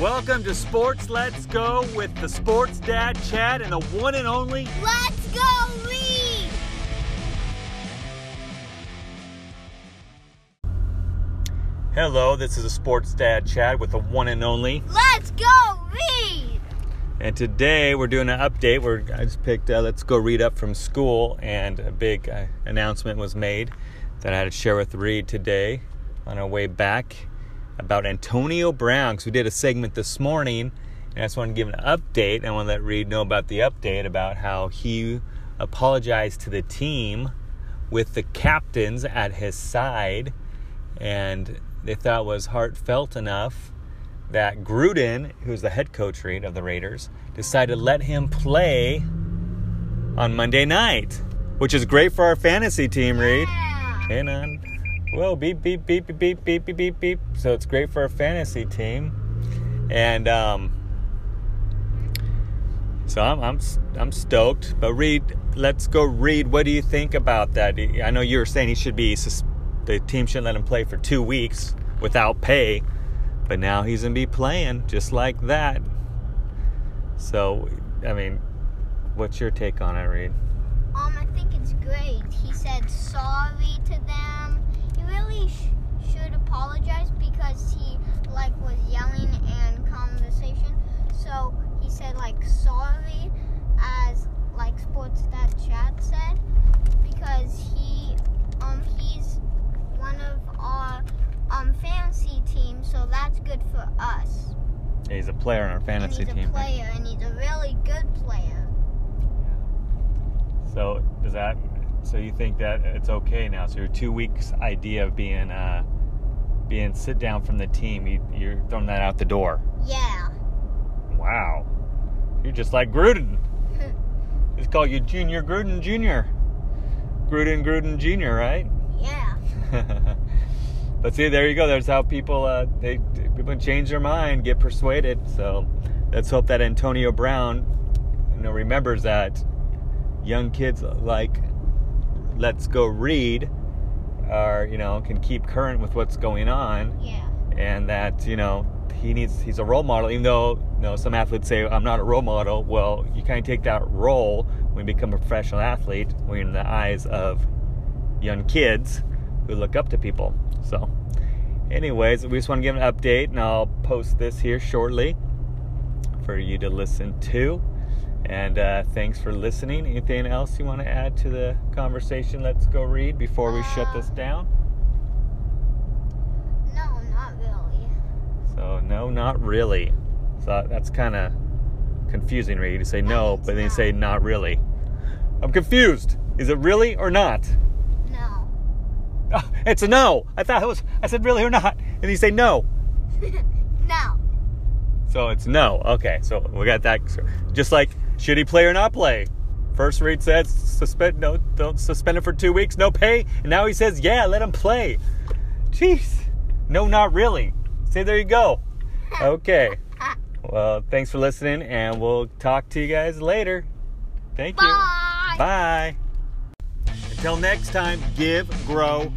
Welcome to Sports Let's Go with the Sports Dad Chad and the one and only. Let's go Reed! Hello, this is a Sports Dad Chad with the one and only. Let's go Reed! And today we're doing an update. Where I just picked uh, Let's Go Reed Up from school, and a big uh, announcement was made that I had to share with Reed today on our way back about Antonio Brown. Because we did a segment this morning, and I just wanted to give an update. I want to let Reed know about the update about how he apologized to the team with the captains at his side, and they thought was heartfelt enough that Gruden, who's the head coach Reed of the Raiders, decided to let him play on Monday night, which is great for our fantasy team, Reed. Yeah. Hang on. Whoa, beep, beep, beep, beep, beep, beep, beep, beep, beep. So it's great for a fantasy team. And um, so I'm, I'm, I'm stoked. But Reed, let's go Reed. What do you think about that? I know you were saying he should be, the team shouldn't let him play for two weeks without pay. But now he's going to be playing just like that. So, I mean, what's your take on it, Reed? Um, I think it's great. He said sorry to them. He really sh- should apologize because he like was yelling and conversation. So he said like sorry, as like sports that Chad said, because he um he's one of our um fantasy team, so that's good for us. He's a player on our And fantasy he's a team. player, and he's a really good player. So does that? So you think that it's okay now? So your two weeks idea of being uh, being sit down from the team, you, you're throwing that out the door. Yeah. Wow, you're just like Gruden. It's called you Junior Gruden Junior. Gruden Gruden Junior, right? Yeah. but see, there you go. There's how people uh, they people change their mind, get persuaded. So let's hope that Antonio Brown, you know, remembers that young kids like Let's Go Reed are you know can keep current with what's going on, Yeah. and that you know he needs he's a role model. Even though you know some athletes say I'm not a role model. Well, you kind of take that role when you become a professional athlete when you're in the eyes of young kids who look up to people. So, anyways, we just want to give an update, and I'll post this here shortly for you to listen to. And uh, thanks for listening. Anything else you want to add to the conversation? Let's go Reed before we shut Uh, this down. No, not really. So, no, not really. So that's kind of confusing, Reed. You say no, but then you say not really. I'm confused. Is it really or not? No. It's a no. I thought it was. I said really or not, and you say no. no. So it's no. Okay, so we got that. Just like should he play or not play? First Reed said suspend no, don't suspend him for two weeks, no pay, and now he says yeah, let him play. Jeez, no, not really. Say there you go. Okay. Well, thanks for listening, and we'll talk to you guys later. Thank you. Bye. Bye. Until next time, give, grow,